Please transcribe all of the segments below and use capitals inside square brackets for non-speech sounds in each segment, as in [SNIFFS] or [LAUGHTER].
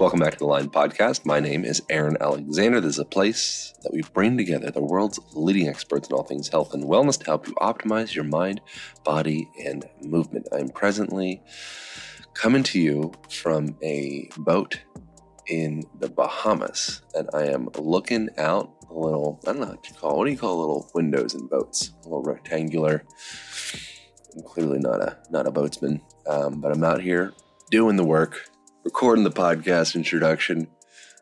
Welcome back to the Align Podcast. My name is Aaron Alexander. This is a place that we bring together the world's leading experts in all things health and wellness to help you optimize your mind, body, and movement. I'm presently coming to you from a boat in the Bahamas, and I am looking out a little, I don't know what you call, what do you call little windows in boats? A little rectangular. I'm clearly not a, not a boatsman, um, but I'm out here doing the work recording the podcast introduction.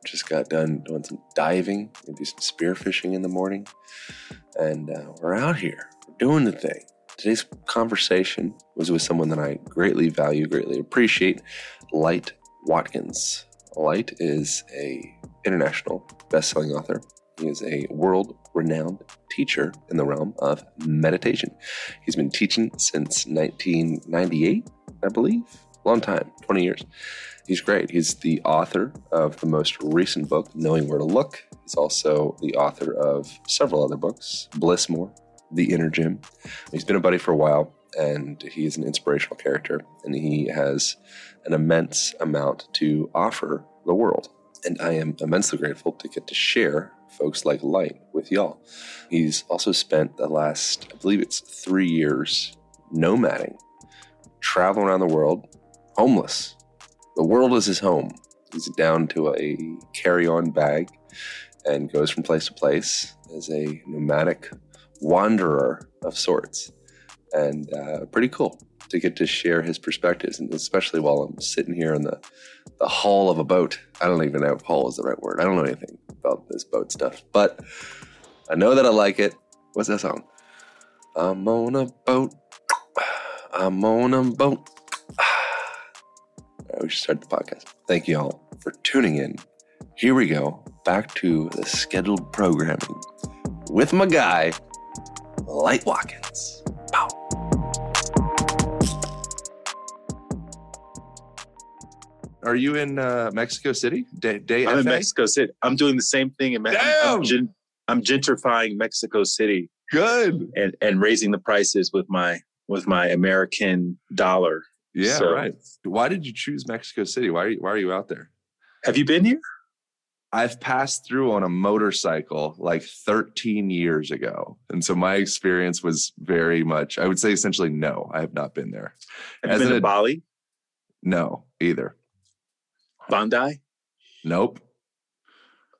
Just got done doing some diving do some spearfishing in the morning. And uh, we're out here, doing the thing. Today's conversation was with someone that I greatly value, greatly appreciate, Light Watkins. Light is a international best-selling author. He is a world-renowned teacher in the realm of meditation. He's been teaching since 1998, I believe. Long time, 20 years. He's great. He's the author of the most recent book, Knowing Where to Look. He's also the author of several other books, Bliss More, The Inner Gym. He's been a buddy for a while, and he is an inspirational character, and he has an immense amount to offer the world. And I am immensely grateful to get to share folks like Light with y'all. He's also spent the last, I believe it's three years, nomading, traveling around the world, homeless, the world is his home. He's down to a carry on bag and goes from place to place as a nomadic wanderer of sorts. And uh, pretty cool to get to share his perspectives, and especially while I'm sitting here in the, the hull of a boat. I don't even know if hull is the right word. I don't know anything about this boat stuff, but I know that I like it. What's that song? I'm on a boat. [SIGHS] I'm on a boat we should start the podcast. Thank you all for tuning in. Here we go, back to the scheduled programming with my guy, Light Watkins. Pow. Are you in uh, Mexico City? Day, day I'm FA? in Mexico City. I'm doing the same thing in Mexico. I'm, gen- I'm gentrifying Mexico City. Good. And and raising the prices with my with my American dollar. Yeah, so, right. Why did you choose Mexico City? Why are you, why are you out there? Have you been here? I've passed through on a motorcycle like 13 years ago. And so my experience was very much, I would say essentially, no, I have not been there. Have As you been to Bali? No, either. Bondi? Nope.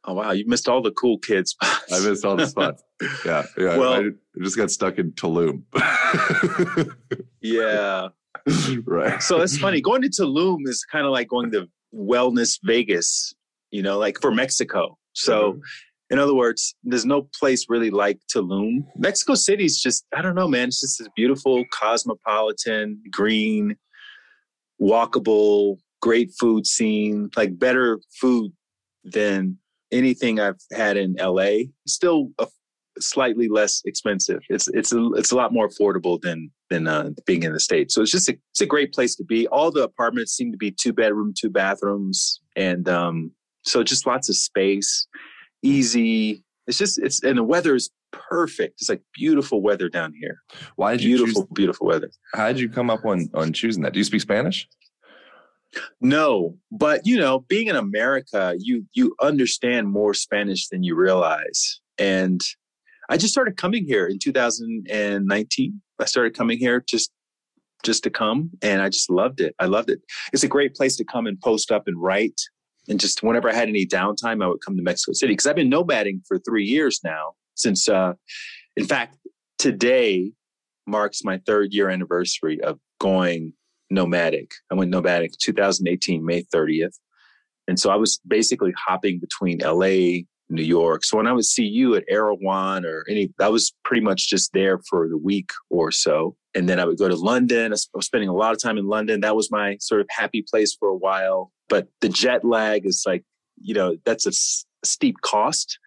Oh, wow. You missed all the cool kids. I missed all the spots. [LAUGHS] yeah. Yeah. Well, I, I just got stuck in Tulum. [LAUGHS] yeah. [LAUGHS] right. So it's funny. Going to Tulum is kind of like going to wellness Vegas, you know, like for Mexico. So, mm-hmm. in other words, there's no place really like Tulum. Mexico City is just, I don't know, man. It's just this beautiful, cosmopolitan, green, walkable, great food scene, like better food than anything I've had in LA. Still a slightly less expensive. It's it's a, it's a lot more affordable than than uh, being in the states. So it's just a, it's a great place to be. All the apartments seem to be two bedroom, two bathrooms, and um, so just lots of space, easy. It's just it's and the weather is perfect. It's like beautiful weather down here. Why did you beautiful beautiful weather? How did you come up on on choosing that? Do you speak Spanish? No, but you know, being in America, you you understand more Spanish than you realize. And I just started coming here in 2019. I started coming here just just to come and I just loved it. I loved it. It's a great place to come and post up and write. And just whenever I had any downtime, I would come to Mexico City because I've been nomading for three years now. Since, uh, in fact, today marks my third year anniversary of going nomadic. I went nomadic 2018, May 30th. And so I was basically hopping between LA, New York. So when I would see you at Erewhon or any, I was pretty much just there for the week or so. And then I would go to London. I was spending a lot of time in London. That was my sort of happy place for a while. But the jet lag is like, you know, that's a s- steep cost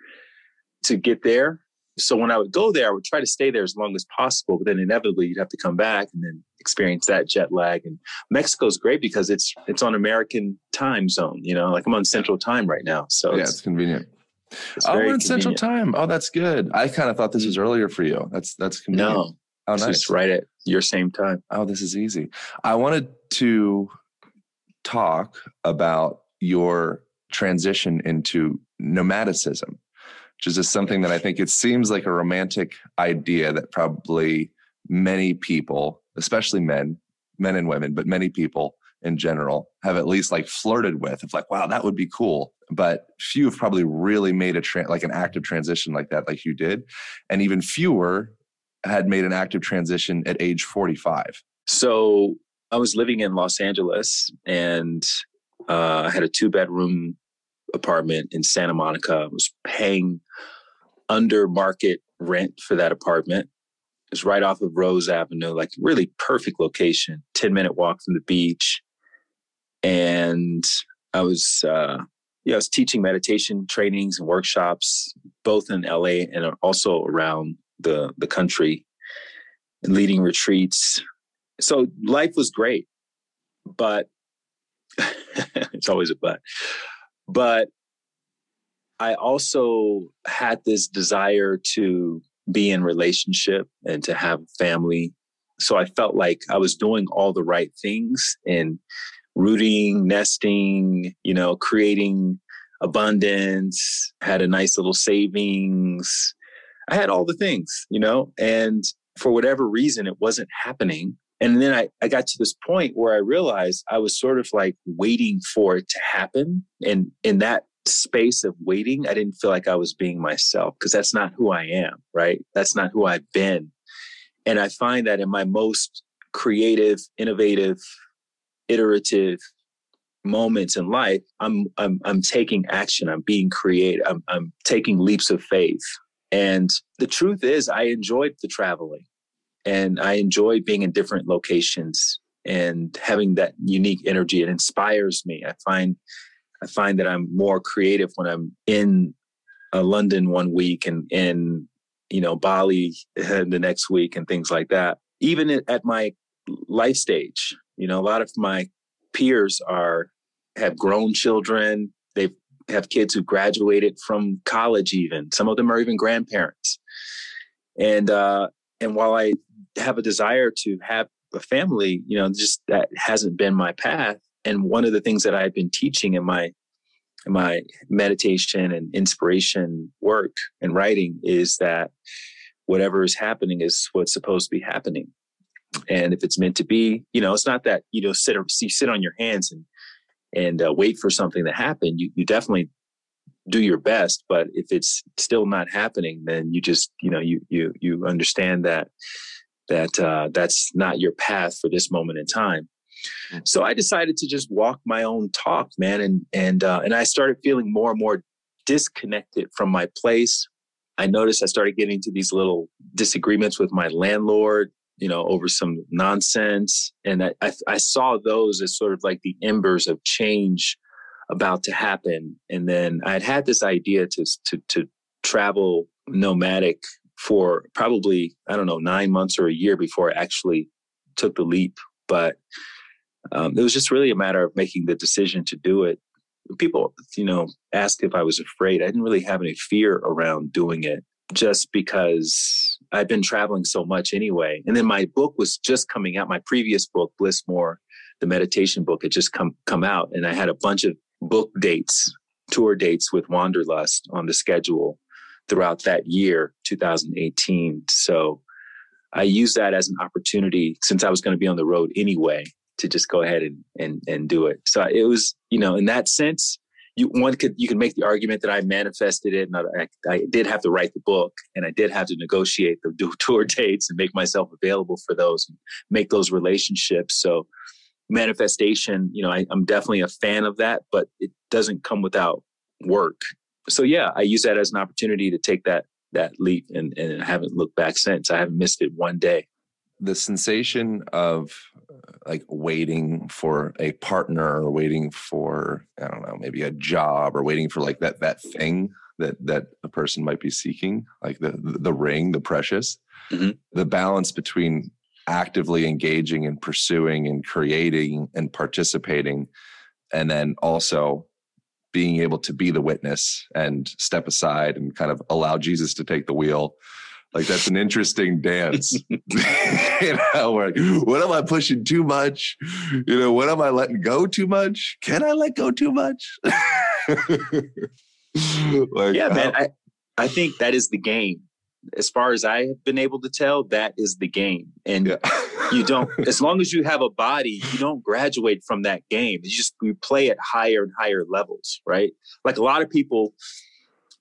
to get there. So when I would go there, I would try to stay there as long as possible. But then inevitably, you'd have to come back and then experience that jet lag. And Mexico's great because it's it's on American time zone. You know, like I'm on Central Time right now, so yeah, it's, it's convenient. It's oh, we're in Central Time. Oh, that's good. I kind of thought this was earlier for you. That's that's convenient. No, oh, nice. Just right at your same time. Oh, this is easy. I wanted to talk about your transition into nomadicism, which is just something that I think it seems like a romantic idea that probably many people, especially men, men and women, but many people in general have at least like flirted with of like wow that would be cool. But few have probably really made a tra- like an active transition like that like you did. And even fewer had made an active transition at age 45 so i was living in los angeles and uh, i had a two bedroom apartment in santa monica. I was paying under market rent for that apartment. It's right off of Rose Avenue, like really perfect location, 10 minute walk from the beach and I was uh, yeah, I was teaching meditation trainings and workshops both in LA and also around the the country leading retreats. So life was great, but [LAUGHS] it's always a but. But I also had this desire to be in relationship and to have family. So I felt like I was doing all the right things and rooting, nesting, you know, creating abundance, had a nice little savings. I had all the things, you know, and for whatever reason, it wasn't happening. And then I, I got to this point where I realized I was sort of like waiting for it to happen. And in that space of waiting, I didn't feel like I was being myself because that's not who I am, right? That's not who I've been. And I find that in my most creative, innovative, iterative moments in life, I'm I'm I'm taking action. I'm being creative. I'm I'm taking leaps of faith. And the truth is, I enjoyed the traveling, and I enjoy being in different locations and having that unique energy. It inspires me. I find I find that I'm more creative when I'm in uh, London one week and in you know Bali [LAUGHS] the next week and things like that. Even at my life stage, you know, a lot of my peers are have grown children. They have kids who graduated from college. Even some of them are even grandparents. And uh, and while I have a desire to have a family, you know, just that hasn't been my path. And one of the things that I've been teaching in my in my meditation and inspiration work and writing is that whatever is happening is what's supposed to be happening and if it's meant to be you know it's not that you know sit or you sit on your hands and and uh, wait for something to happen. You, you definitely do your best but if it's still not happening then you just you know you you you understand that that uh, that's not your path for this moment in time. Mm. so i decided to just walk my own talk man and and uh, and i started feeling more and more disconnected from my place. I noticed i started getting to these little disagreements with my landlord you know, over some nonsense. And I, I, I saw those as sort of like the embers of change about to happen. And then I had had this idea to, to, to travel nomadic for probably, I don't know, nine months or a year before I actually took the leap. But um, it was just really a matter of making the decision to do it. People, you know, asked if I was afraid. I didn't really have any fear around doing it just because I've been traveling so much anyway. And then my book was just coming out. My previous book, Bliss More, the meditation book, had just come come out, and I had a bunch of book dates, tour dates with Wanderlust on the schedule throughout that year, 2018. So I used that as an opportunity since I was going to be on the road anyway to just go ahead and and and do it. So it was, you know, in that sense, you one could you can make the argument that I manifested it, and I, I, did have to write the book, and I did have to negotiate the [LAUGHS] tour dates and make myself available for those, and make those relationships. So manifestation, you know, I, I'm definitely a fan of that, but it doesn't come without work. So yeah, I use that as an opportunity to take that that leap, and and I haven't looked back since. I haven't missed it one day the sensation of like waiting for a partner or waiting for i don't know maybe a job or waiting for like that that thing that that a person might be seeking like the the ring the precious mm-hmm. the balance between actively engaging and pursuing and creating and participating and then also being able to be the witness and step aside and kind of allow jesus to take the wheel Like that's an interesting dance. [LAUGHS] [LAUGHS] you know, like, what am I pushing too much? You know, what am I letting go too much? Can I let go too much? [LAUGHS] like, yeah, man. I, I think that is the game. As far as I have been able to tell, that is the game. And yeah. you don't, as long as you have a body, you don't graduate from that game. You just you play at higher and higher levels, right? Like a lot of people,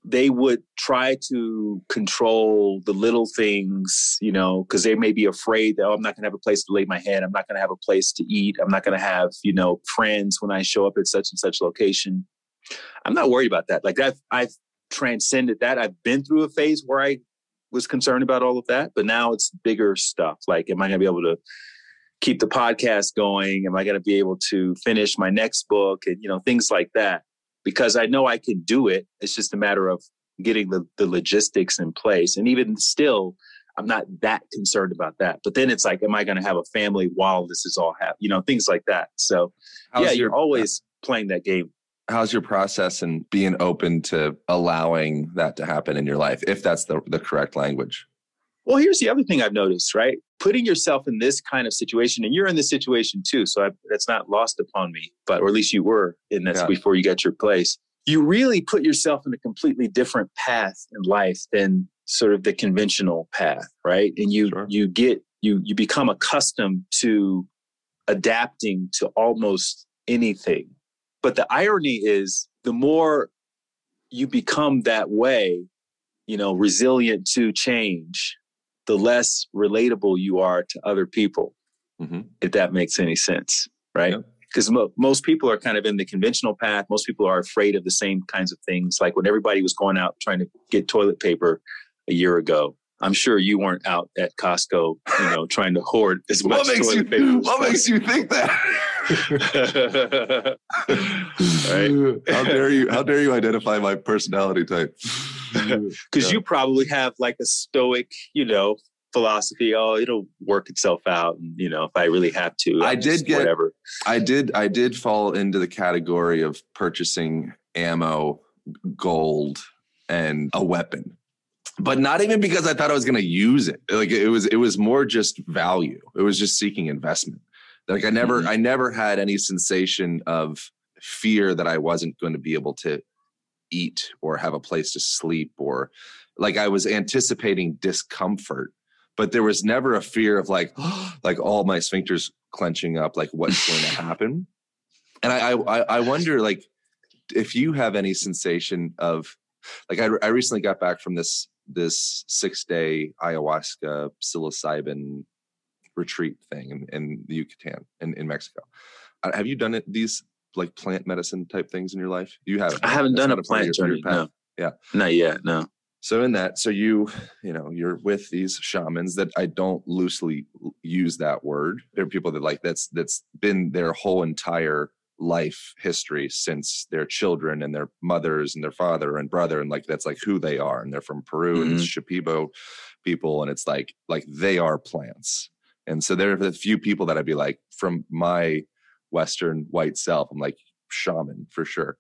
they would try to control the little things, you know, because they may be afraid that, oh, I'm not going to have a place to lay my head. I'm not going to have a place to eat. I'm not going to have, you know, friends when I show up at such and such location. I'm not worried about that. Like I've, I've transcended that. I've been through a phase where I was concerned about all of that, but now it's bigger stuff. Like, am I going to be able to keep the podcast going? Am I going to be able to finish my next book? And, you know, things like that because I know I can do it. It's just a matter of getting the, the logistics in place. And even still, I'm not that concerned about that. But then it's like, am I going to have a family while this is all happening? You know, things like that. So, how's yeah, your, you're always playing that game. How's your process and being open to allowing that to happen in your life, if that's the, the correct language? Well, here's the other thing I've noticed, right? Putting yourself in this kind of situation, and you're in this situation too, so I, that's not lost upon me, but or at least you were in this yeah. before you got your place. You really put yourself in a completely different path in life than sort of the conventional path, right? And you sure. you get you you become accustomed to adapting to almost anything. But the irony is, the more you become that way, you know, resilient to change, the less relatable you are to other people, mm-hmm. if that makes any sense, right? Because mo- most people are kind of in the conventional path. Most people are afraid of the same kinds of things. Like when everybody was going out trying to get toilet paper a year ago, I'm sure you weren't out at Costco, you know, [LAUGHS] trying to hoard as much what toilet you, paper. What makes you think that? [LAUGHS] right? [LAUGHS] How dare you? How dare you identify my personality type? [LAUGHS] because yeah. you probably have like a stoic, you know, philosophy. Oh, it'll work itself out. And, you know, if I really have to, I did get whatever. I did. I did fall into the category of purchasing ammo, gold, and a weapon but not even because I thought I was going to use it. Like it was, it was more just value. It was just seeking investment. Like I never, mm-hmm. I never had any sensation of fear that I wasn't going to be able to eat or have a place to sleep or like I was anticipating discomfort, but there was never a fear of like, [GASPS] like all my sphincters clenching up, like what's going to [LAUGHS] happen. And I, I, I wonder like if you have any sensation of like I, I recently got back from this this six day ayahuasca psilocybin retreat thing in, in the Yucatan in, in Mexico. Uh, have you done it, these like plant medicine type things in your life? You haven't. I haven't That's done a plant journey. No. Yeah. Not yet. No. So in that, so you, you know, you're with these shamans that I don't loosely use that word. There are people that like that's that's been their whole entire life history since their children and their mothers and their father and brother and like that's like who they are and they're from Peru mm-hmm. and it's Shipibo people and it's like like they are plants. And so there are a few people that I'd be like from my Western white self, I'm like shaman for sure.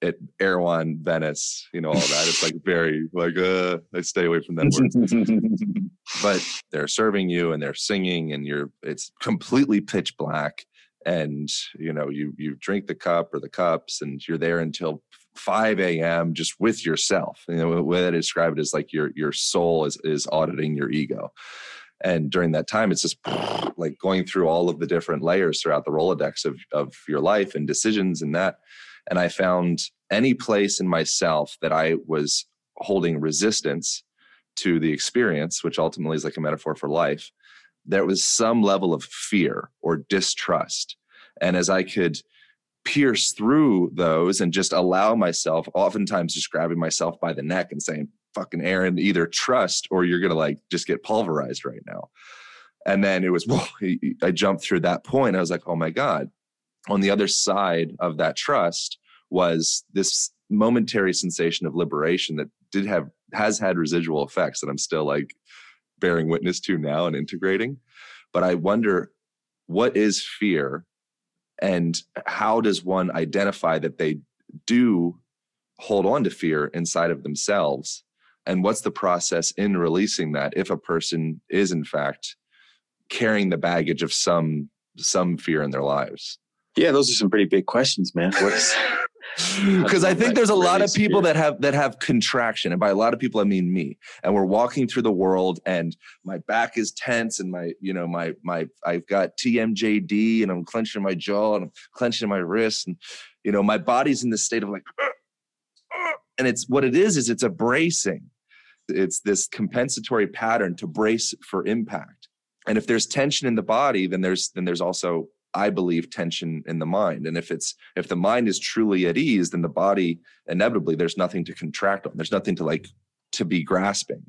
At Erewhon, Venice, you know, all that. It's like [LAUGHS] very like uh I stay away from that word. [LAUGHS] but they're serving you and they're singing and you're it's completely pitch black and you know you you drink the cup or the cups and you're there until 5 a.m. just with yourself. You know, the way I describe it is like your your soul is is auditing your ego. And during that time, it's just [SNIFFS] like going through all of the different layers throughout the Rolodex of, of your life and decisions and that. And I found any place in myself that I was holding resistance to the experience, which ultimately is like a metaphor for life, there was some level of fear or distrust. And as I could pierce through those and just allow myself, oftentimes just grabbing myself by the neck and saying, fucking Aaron, either trust or you're gonna like just get pulverized right now. And then it was, [LAUGHS] well, I jumped through that point. I was like, oh my God. On the other side of that trust was this momentary sensation of liberation that did have has had residual effects that I'm still like bearing witness to now and integrating. But I wonder what is fear and how does one identify that they do hold on to fear inside of themselves and what's the process in releasing that if a person is in fact carrying the baggage of some some fear in their lives? Yeah those are some pretty big questions man. Because [LAUGHS] [LAUGHS] I think there's a lot of people that have that have contraction, and by a lot of people I mean me. And we're walking through the world, and my back is tense, and my you know my my I've got TMJD, and I'm clenching my jaw, and I'm clenching my wrists, and you know my body's in this state of like, and it's what it is is it's a bracing. It's this compensatory pattern to brace for impact. And if there's tension in the body, then there's then there's also I believe tension in the mind. And if it's if the mind is truly at ease, then the body inevitably there's nothing to contract on. There's nothing to like to be grasping.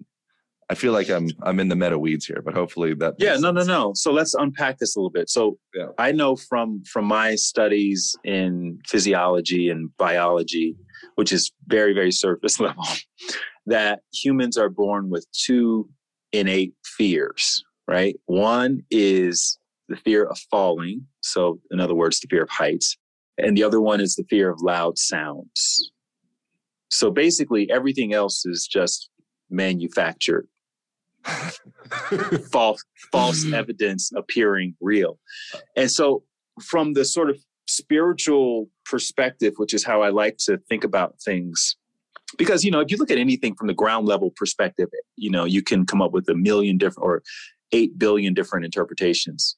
I feel like I'm I'm in the meta weeds here, but hopefully that Yeah, no, no, no. So let's unpack this a little bit. So yeah. I know from from my studies in physiology and biology, which is very, very surface [LAUGHS] level, that humans are born with two innate fears, right? One is the fear of falling. So, in other words, the fear of heights. And the other one is the fear of loud sounds. So basically, everything else is just manufactured, [LAUGHS] false, false mm-hmm. evidence appearing real. And so, from the sort of spiritual perspective, which is how I like to think about things, because you know, if you look at anything from the ground level perspective, you know, you can come up with a million different or eight billion different interpretations.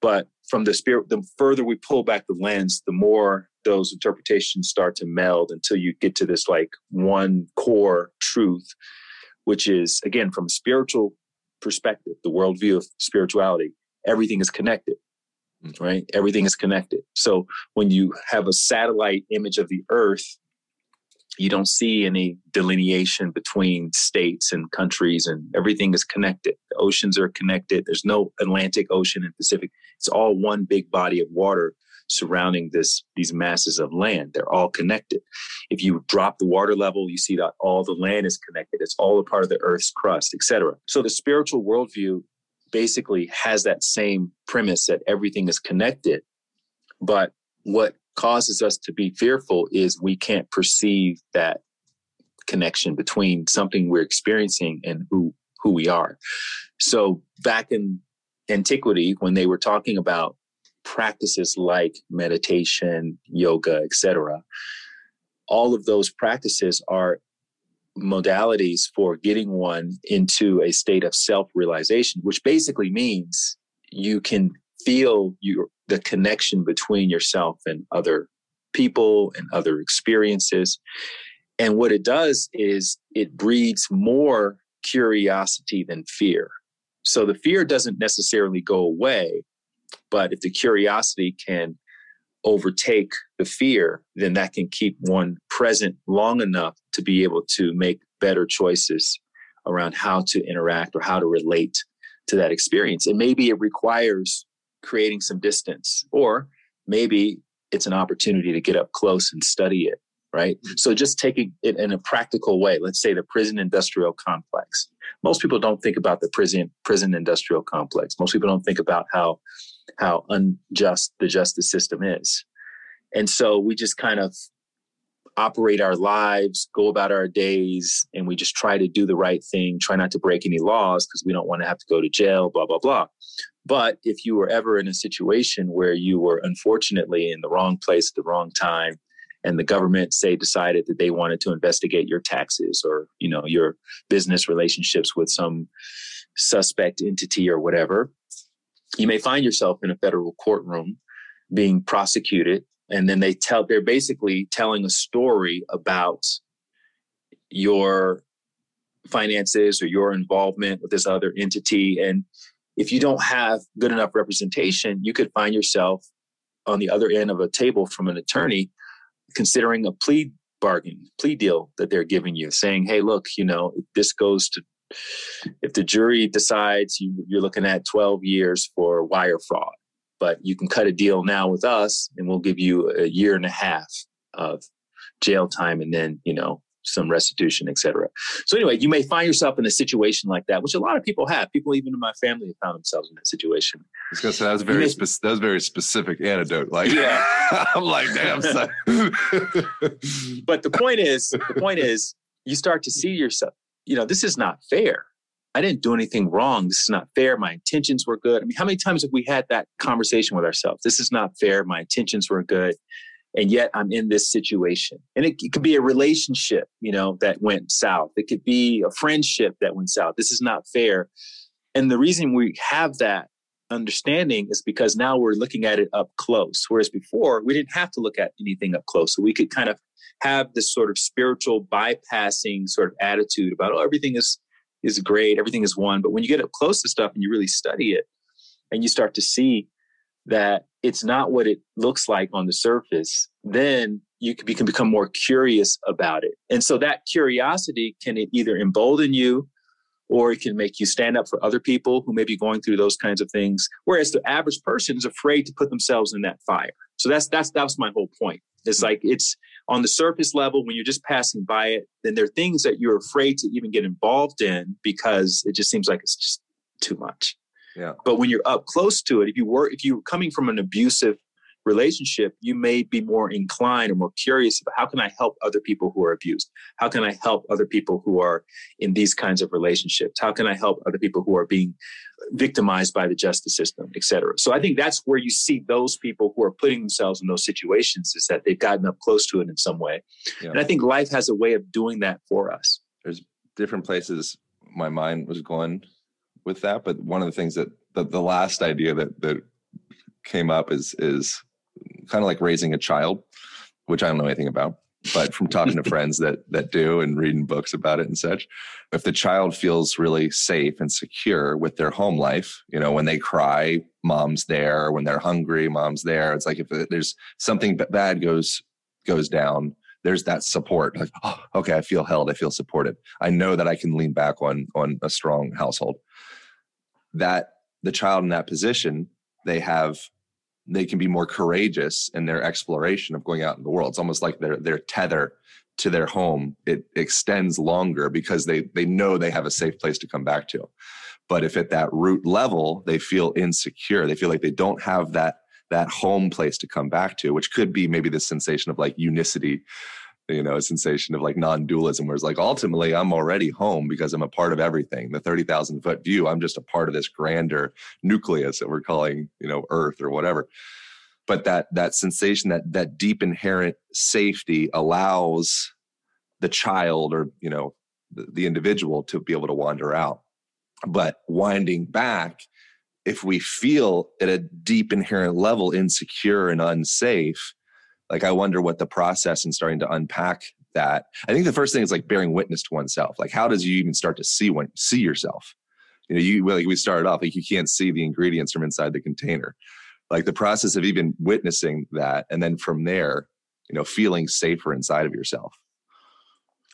But from the spirit, the further we pull back the lens, the more those interpretations start to meld until you get to this like one core truth, which is again from a spiritual perspective, the worldview of spirituality, everything is connected. Right? Everything is connected. So when you have a satellite image of the earth you don't see any delineation between states and countries and everything is connected. The oceans are connected. There's no atlantic ocean and pacific. It's all one big body of water surrounding this these masses of land. They're all connected. If you drop the water level you see that all the land is connected. It's all a part of the earth's crust etc so the spiritual worldview basically has that same premise that everything is connected but what causes us to be fearful is we can't perceive that connection between something we're experiencing and who who we are. So back in antiquity when they were talking about practices like meditation, yoga, etc., all of those practices are modalities for getting one into a state of self-realization, which basically means you can feel your the connection between yourself and other people and other experiences. And what it does is it breeds more curiosity than fear. So the fear doesn't necessarily go away, but if the curiosity can overtake the fear, then that can keep one present long enough to be able to make better choices around how to interact or how to relate to that experience. And maybe it requires creating some distance or maybe it's an opportunity to get up close and study it right mm-hmm. so just taking it in a practical way let's say the prison industrial complex most people don't think about the prison prison industrial complex most people don't think about how how unjust the justice system is and so we just kind of operate our lives, go about our days, and we just try to do the right thing, try not to break any laws because we don't want to have to go to jail, blah, blah, blah. But if you were ever in a situation where you were unfortunately in the wrong place at the wrong time, and the government say decided that they wanted to investigate your taxes or you know your business relationships with some suspect entity or whatever you may find yourself in a federal courtroom being prosecuted and then they tell they're basically telling a story about your finances or your involvement with this other entity. And if you don't have good enough representation you could find yourself on the other end of a table from an attorney considering a plea bargain plea deal that they're giving you saying hey look you know this goes to if the jury decides you, you're looking at 12 years for wire fraud but you can cut a deal now with us and we'll give you a year and a half of jail time and then you know some restitution etc so anyway you may find yourself in a situation like that which a lot of people have. People even in my family have found themselves in that situation. I was gonna say that was very may, spe- that was very specific antidote like yeah. [LAUGHS] I'm like damn but the point is the point is you start to see yourself you know, this is not fair. I didn't do anything wrong. This is not fair. My intentions were good. I mean, how many times have we had that conversation with ourselves? This is not fair. My intentions were good. And yet I'm in this situation. And it, it could be a relationship, you know, that went south. It could be a friendship that went south. This is not fair. And the reason we have that understanding is because now we're looking at it up close. Whereas before, we didn't have to look at anything up close. So we could kind of have this sort of spiritual bypassing sort of attitude about, oh, everything is is great, everything is one. But when you get up close to stuff and you really study it and you start to see that it's not what it looks like on the surface, then you can, become more curious about it. And so that curiosity can either embolden you or it can make you stand up for other people who may be going through those kinds of things. Whereas the average person is afraid to put themselves in that fire. So that's that's that's my whole point. It's hmm. like it's on the surface level when you're just passing by it, then there are things that you're afraid to even get involved in because it just seems like it's just too much. Yeah. But when you're up close to it, if you were if you're coming from an abusive relationship, you may be more inclined or more curious about how can I help other people who are abused? How can I help other people who are in these kinds of relationships? How can I help other people who are being victimized by the justice system, et cetera? So I think that's where you see those people who are putting themselves in those situations is that they've gotten up close to it in some way. Yeah. And I think life has a way of doing that for us. There's different places my mind was going with that, but one of the things that the, the last idea that that came up is is kind of like raising a child, which I don't know anything about, but from talking to [LAUGHS] friends that that do and reading books about it and such, if the child feels really safe and secure with their home life, you know, when they cry, mom's there. When they're hungry, mom's there. It's like if there's something bad goes goes down, there's that support. Like, oh, okay, I feel held. I feel supported. I know that I can lean back on on a strong household. That the child in that position, they have they can be more courageous in their exploration of going out in the world. It's almost like their their tether to their home it extends longer because they they know they have a safe place to come back to. But if at that root level they feel insecure, they feel like they don't have that that home place to come back to, which could be maybe the sensation of like unicity you know, a sensation of like non-dualism, where it's like ultimately I'm already home because I'm a part of everything. The 30,000 foot view, I'm just a part of this grander nucleus that we're calling, you know, Earth or whatever. But that that sensation, that that deep inherent safety allows the child or, you know, the, the individual to be able to wander out. But winding back, if we feel at a deep inherent level insecure and unsafe, like i wonder what the process in starting to unpack that. I think the first thing is like bearing witness to oneself. Like how does you even start to see one see yourself? You know you like we started off like you can't see the ingredients from inside the container. Like the process of even witnessing that and then from there you know feeling safer inside of yourself.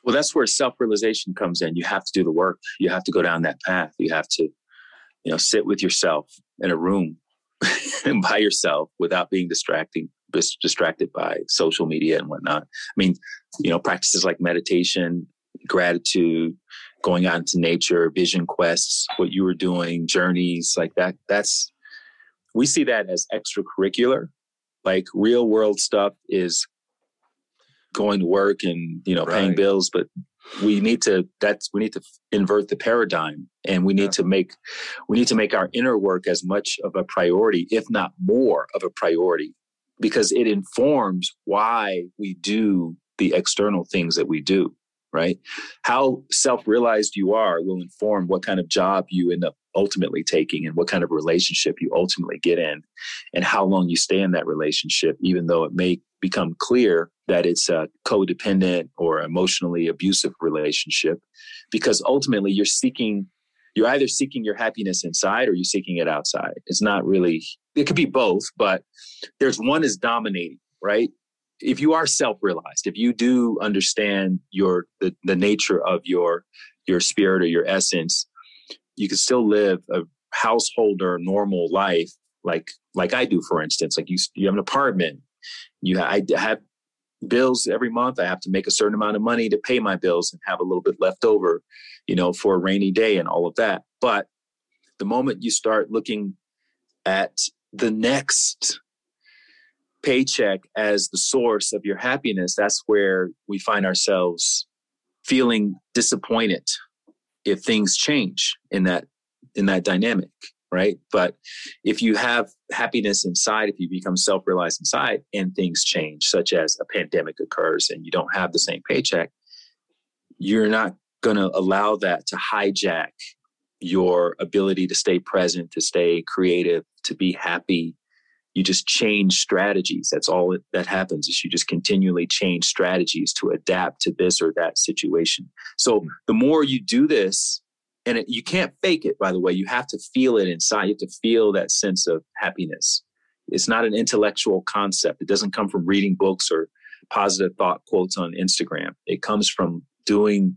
Well that's where self-realization comes in. You have to do the work. You have to go down that path. You have to you know sit with yourself in a room [LAUGHS] by yourself without being distracting distracted by social media and whatnot. I mean, you know, practices like meditation, gratitude, going out into nature, vision quests, what you were doing, journeys like that. That's, we see that as extracurricular. Like real world stuff is going to work and, you know, right. paying bills, but we need to that's we need to invert the paradigm and we need yeah. to make we need to make our inner work as much of a priority if not more of a priority because it informs why we do the external things that we do, right? How self realized you are will inform what kind of job you end up ultimately taking and what kind of relationship you ultimately get in and how long you stay in that relationship, even though it may become clear that it's a codependent or emotionally abusive relationship, because ultimately you're seeking you're either seeking your happiness inside or you're seeking it outside. It's not really, it could be both, but there's one is dominating, right? If you are self-realized, if you do understand your the, the nature of your your spirit or your essence, you can still live a householder normal life like like I do, for instance. Like you you have an apartment, you I have bills every month. I have to make a certain amount of money to pay my bills and have a little bit left over, you know, for a rainy day and all of that. But the moment you start looking at the next paycheck as the source of your happiness, that's where we find ourselves feeling disappointed if things change in that in that dynamic right? But if you have happiness inside if you become self-realized inside and things change such as a pandemic occurs and you don't have the same paycheck you're not going to allow that to hijack your ability to stay present to stay creative to be happy. You just change strategies. That's all it, that happens is you just continually change strategies to adapt to this or that situation. So hmm. the more you do this and it, you can't fake it by the way you have to feel it inside. You have to feel that sense of happiness. It's not an intellectual concept. It doesn't come from reading books or positive thought quotes on instagram. It comes from doing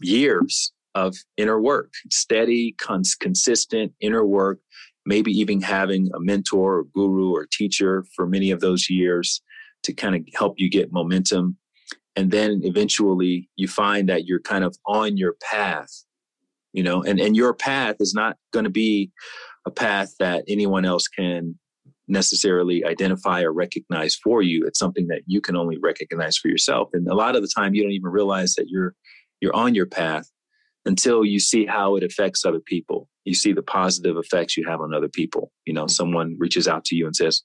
years of inner work steady cons- consistent inner work maybe even having a mentor or guru or teacher for many of those years to kind of help you get momentum. And then eventually you find that you're kind of on your path you know and and your path is not going to be a path that anyone else can necessarily identify or recognize for you. It's something that you can only recognize for yourself. And a lot of the time you don't even realize that you're you're on your path until you see how it affects other people you see the positive effects you have on other people you know someone reaches out to you and says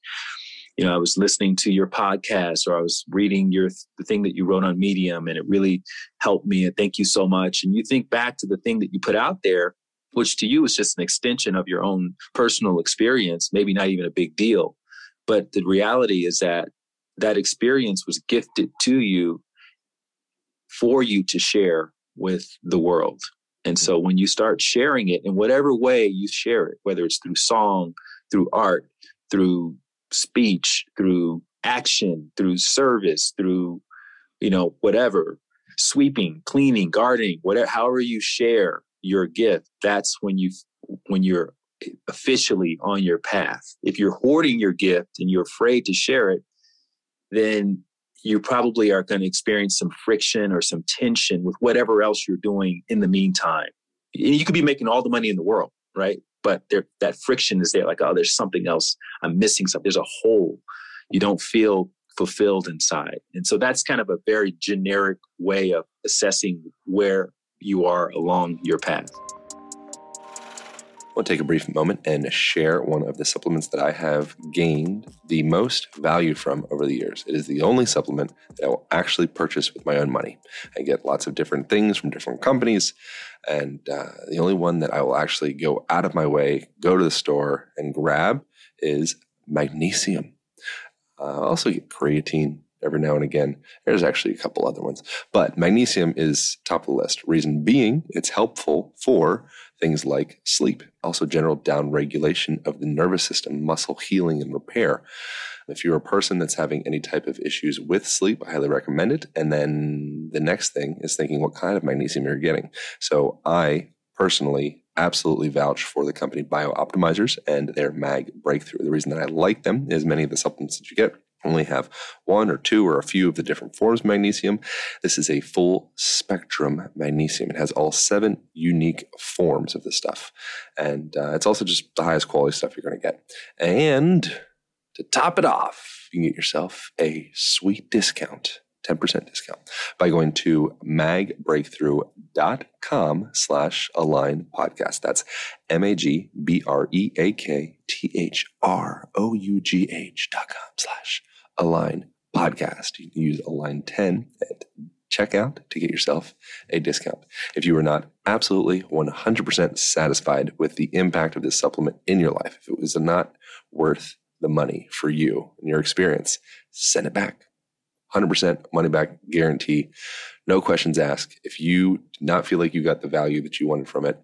you know, I was listening to your podcast or I was reading your the thing that you wrote on Medium and it really helped me and thank you so much. And you think back to the thing that you put out there, which to you is just an extension of your own personal experience, maybe not even a big deal. But the reality is that that experience was gifted to you for you to share with the world. And so when you start sharing it in whatever way you share it, whether it's through song, through art, through speech, through action, through service, through, you know, whatever, sweeping, cleaning, gardening, whatever, however you share your gift, that's when you when you're officially on your path. If you're hoarding your gift and you're afraid to share it, then you probably are going to experience some friction or some tension with whatever else you're doing in the meantime. You could be making all the money in the world, right? but there that friction is there like oh there's something else i'm missing something there's a hole you don't feel fulfilled inside and so that's kind of a very generic way of assessing where you are along your path I want to take a brief moment and share one of the supplements that I have gained the most value from over the years. It is the only supplement that I will actually purchase with my own money. I get lots of different things from different companies, and uh, the only one that I will actually go out of my way, go to the store, and grab is magnesium. Uh, I also get creatine every now and again. There's actually a couple other ones, but magnesium is top of the list. Reason being, it's helpful for things like sleep, also general downregulation of the nervous system, muscle healing and repair. If you're a person that's having any type of issues with sleep, I highly recommend it. And then the next thing is thinking what kind of magnesium you're getting. So I personally absolutely vouch for the company BiOptimizers and their mag breakthrough. The reason that I like them is many of the supplements that you get only have one or two or a few of the different forms of magnesium. This is a full spectrum magnesium. It has all seven unique forms of the stuff. And uh, it's also just the highest quality stuff you're going to get. And to top it off, you can get yourself a sweet discount. 10% discount by going to magbreakthrough.com slash align podcast. That's M-A-G-B-R-E-A-K-T-H-R-O-U-G-H dot com slash Align podcast. You can use Align 10 at checkout to get yourself a discount. If you are not absolutely 100% satisfied with the impact of this supplement in your life, if it was not worth the money for you and your experience, send it back. 100% money back guarantee. No questions asked. If you do not feel like you got the value that you wanted from it,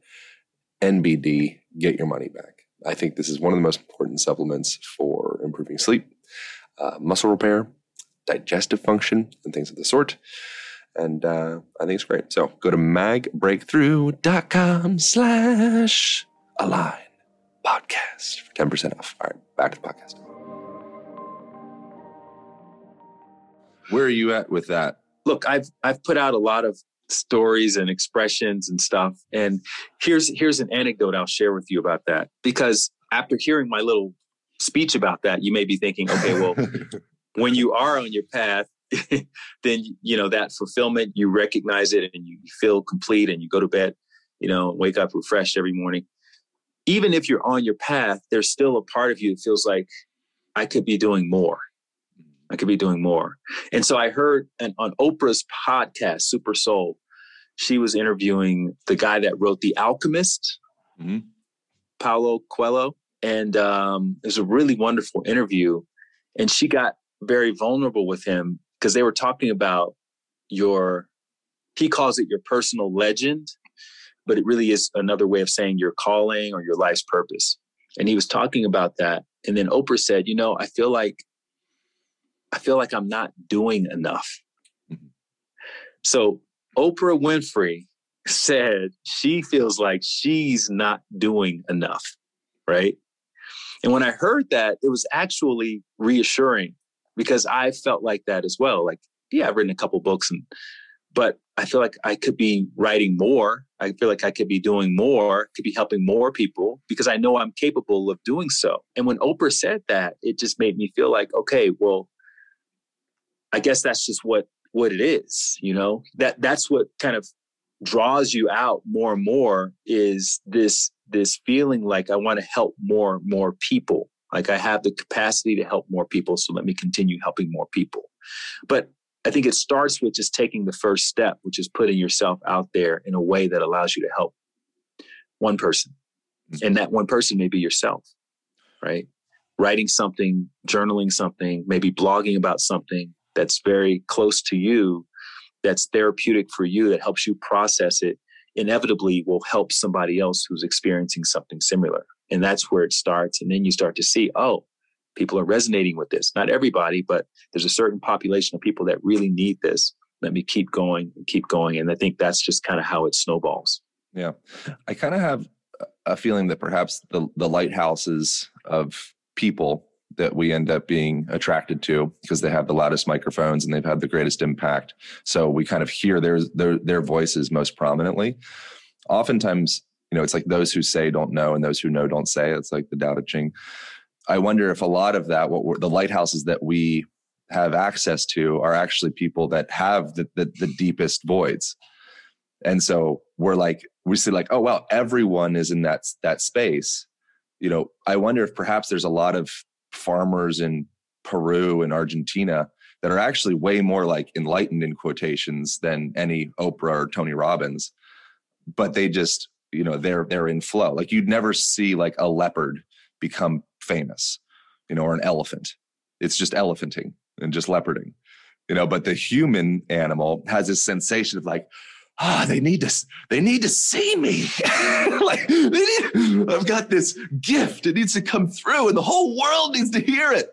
NBD, get your money back. I think this is one of the most important supplements for improving sleep, uh, muscle repair, digestive function, and things of the sort. And uh, I think it's great. So go to magbreakthrough.com slash align podcast for 10% off. All right, back to the podcast. Where are you at with that? Look, I've I've put out a lot of stories and expressions and stuff. And here's here's an anecdote I'll share with you about that. Because after hearing my little speech about that, you may be thinking, okay, well, [LAUGHS] when you are on your path, [LAUGHS] then you know that fulfillment, you recognize it and you feel complete and you go to bed. you know, wake up refreshed every morning. Even if you're on your path, there's still a part of you that feels like I could be doing more. I could be doing more. And so I heard an, on Oprah's podcast, Super Soul, she was interviewing the guy that wrote The Alchemist, mm-hmm. Paulo Coelho. And um, it was a really wonderful interview. And she got very vulnerable with him because they were talking about your, he calls it your personal legend, but it really is another way of saying your calling or your life's purpose. And he was talking about that. And then Oprah said, you know, I feel like I feel like I'm not doing enough. Mm-hmm. So Oprah Winfrey said she feels like she's not doing enough, right? And when I heard that, it was actually reassuring because I felt like that as well. Like, yeah, I've written a couple books and but I feel like I could be writing more. I feel like I could be doing more, could be helping more people because I know I'm capable of doing so. And when Oprah said that, it just made me feel like, okay, well, I guess that's just what what it is, you know. That that's what kind of draws you out more and more is this this feeling like I want to help more more people. Like I have the capacity to help more people, so let me continue helping more people. But I think it starts with just taking the first step, which is putting yourself out there in a way that allows you to help one person. Mm-hmm. And that one person may be yourself, right? Writing something, journaling something, maybe blogging about something, that's very close to you, that's therapeutic for you, that helps you process it, inevitably will help somebody else who's experiencing something similar. And that's where it starts. And then you start to see, oh, people are resonating with this. Not everybody, but there's a certain population of people that really need this. Let me keep going and keep going. And I think that's just kind of how it snowballs. Yeah. I kind of have a feeling that perhaps the, the lighthouses of people that we end up being attracted to because they have the loudest microphones and they've had the greatest impact. So we kind of hear their their their voices most prominently. Oftentimes, you know, it's like those who say don't know and those who know don't say. It's like the Tao Te Ching. I wonder if a lot of that, what the lighthouses that we have access to, are actually people that have the, the, the deepest voids. And so we're like, we see like, oh well, everyone is in that that space. You know, I wonder if perhaps there's a lot of farmers in Peru and Argentina that are actually way more like enlightened in quotations than any Oprah or Tony Robbins. But they just, you know, they're they're in flow. Like you'd never see like a leopard become famous, you know, or an elephant. It's just elephanting and just leoparding, you know. But the human animal has this sensation of like, ah, they need to, they need to see me. [LAUGHS] like, need, I've got this gift. It needs to come through, and the whole world needs to hear it.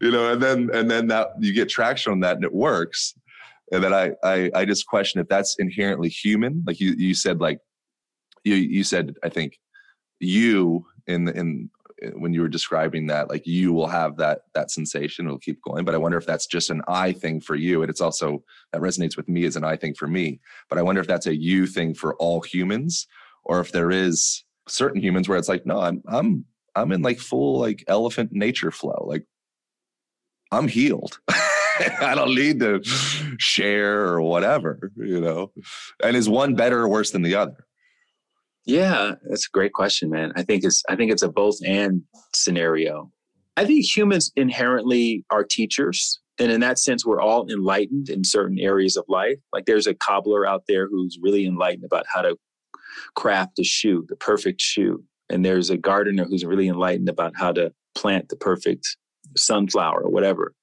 You know, and then and then that you get traction on that, and it works. And then I I, I just question if that's inherently human. Like you you said, like you you said, I think you in in when you were describing that like you will have that that sensation it'll keep going but i wonder if that's just an i thing for you and it's also that resonates with me as an i thing for me but i wonder if that's a you thing for all humans or if there is certain humans where it's like no i'm i'm i'm in like full like elephant nature flow like i'm healed [LAUGHS] I don't need to share or whatever, you know. And is one better or worse than the other? Yeah, that's a great question, man. I think it's I think it's a both and scenario. I think humans inherently are teachers. And in that sense, we're all enlightened in certain areas of life. Like there's a cobbler out there who's really enlightened about how to craft a shoe, the perfect shoe. And there's a gardener who's really enlightened about how to plant the perfect sunflower or whatever.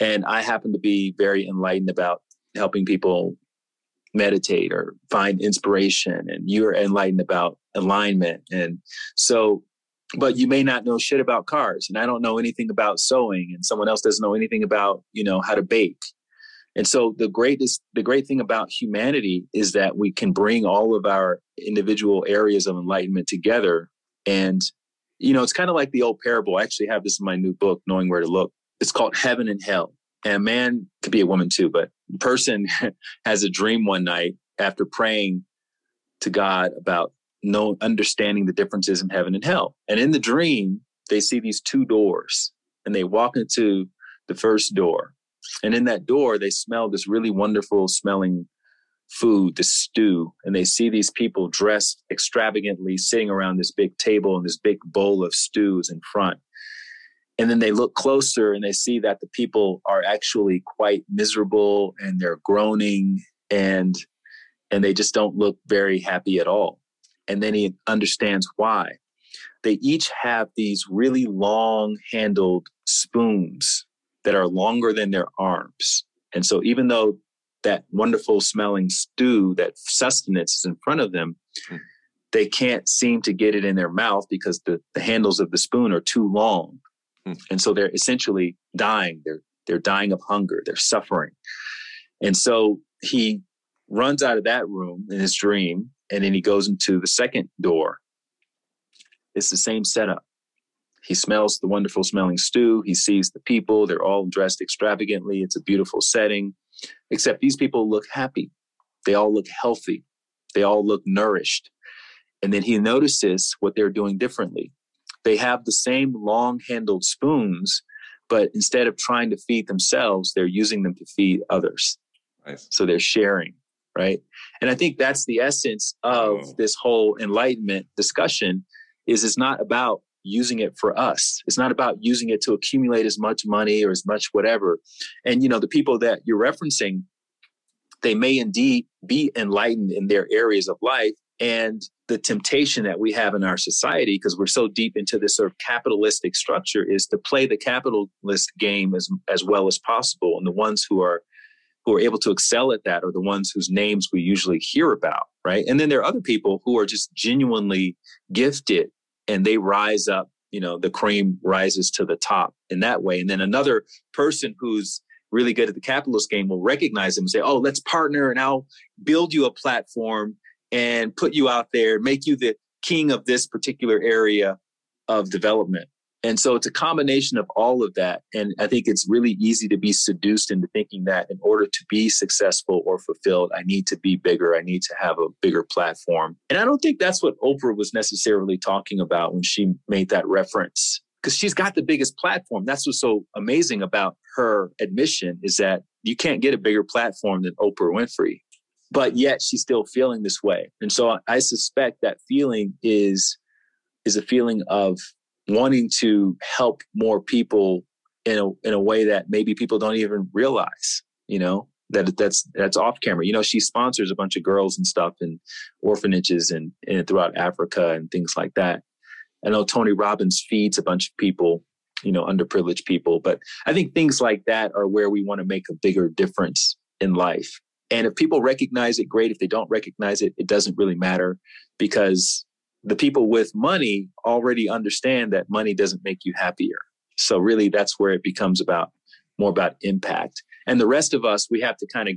And I happen to be very enlightened about helping people meditate or find inspiration and you're enlightened about alignment and so but you may not know shit about cars and i don't know anything about sewing and someone else doesn't know anything about you know how to bake. And so the greatest the great thing about humanity is that we can bring all of our individual areas of enlightenment together and you know it's kind of like the old parable. I actually have this in my new book knowing where to look. It's called heaven and hell and a man could be a woman too, but person [LAUGHS] has a dream one night after praying to God about no understanding the differences in heaven and hell. And in the dream, they see these two doors and they walk into the first door. And in that door, they smell this really wonderful smelling food, the stew, and they see these people dressed extravagantly sitting around this big table and this big bowl of stews in front. And then they look closer and they see that the people are actually quite miserable and they're groaning and and they just don't look very happy at all. And then he understands why. They each have these really long handled spoons that are longer than their arms. And so even though that wonderful smelling stew, that sustenance is in front of them, mm. they can't seem to get it in their mouth because the, the handles of the spoon are too long. Mm. And so they're essentially dying. They're they're dying of hunger. They're suffering. And so he runs out of that room in his dream, and then he goes into the second door. It's the same setup. He smells the wonderful smelling stew. He sees the people. They're all dressed extravagantly. It's a beautiful setting. Except these people look happy. They all look healthy. They all look nourished. And then he notices what they're doing differently. They have the same long handled spoons, but instead of trying to feed themselves, they're using them to feed others. Nice. So they're sharing, right? And I think that's the essence of oh. this whole enlightenment discussion is it's not about using it for us. It's not about using it to accumulate as much money or as much whatever. And you know, the people that you're referencing, they may indeed be enlightened in their areas of life. And the temptation that we have in our society, because we're so deep into this sort of capitalistic structure, is to play the capitalist game as as well as possible. And the ones who are who are able to excel at that are the ones whose names we usually hear about, right? And then there are other people who are just genuinely gifted and they rise up you know the cream rises to the top in that way and then another person who's really good at the capitalist game will recognize them and say oh let's partner and i'll build you a platform and put you out there make you the king of this particular area of development and so it's a combination of all of that. And I think it's really easy to be seduced into thinking that in order to be successful or fulfilled, I need to be bigger. I need to have a bigger platform. And I don't think that's what Oprah was necessarily talking about when she made that reference. Because she's got the biggest platform. That's what's so amazing about her admission is that you can't get a bigger platform than Oprah Winfrey. But yet she's still feeling this way. And so I suspect that feeling is is a feeling of wanting to help more people in a in a way that maybe people don't even realize, you know, that that's that's off camera. You know, she sponsors a bunch of girls and stuff in orphanages and, and throughout Africa and things like that. I know Tony Robbins feeds a bunch of people, you know, underprivileged people, but I think things like that are where we want to make a bigger difference in life. And if people recognize it, great. If they don't recognize it, it doesn't really matter because the people with money already understand that money doesn't make you happier. So really that's where it becomes about more about impact. And the rest of us, we have to kind of,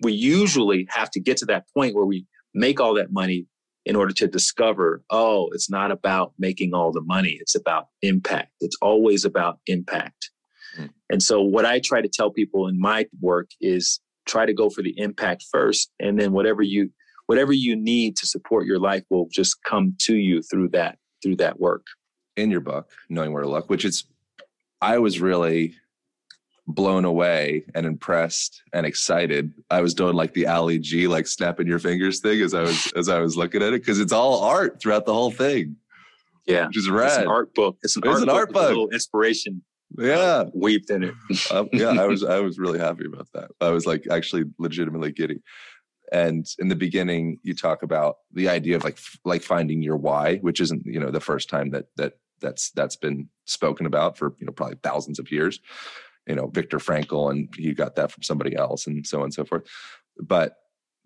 we usually have to get to that point where we make all that money in order to discover, oh, it's not about making all the money. It's about impact. It's always about impact. Mm. And so what I try to tell people in my work is try to go for the impact first. And then whatever you whatever you need to support your life will just come to you through that through that work. In your book knowing where to look which is i was really blown away and impressed and excited. I was doing like the ali g like snapping your fingers thing as i was as i was looking at it because it's all art throughout the whole thing. Yeah. Which is rad. it's an art book. It's an, it's art, an book art book, little inspiration yeah. Weaved in it. [LAUGHS] Um, yeah i was i was really happy about that. I was like actually legitimately giddy and in the beginning you talk about the idea of like like finding your why which isn't you know the first time that that that's that's been spoken about for you know probably thousands of years. You know Viktor Frankl and you got that from somebody else and so on and so forth. But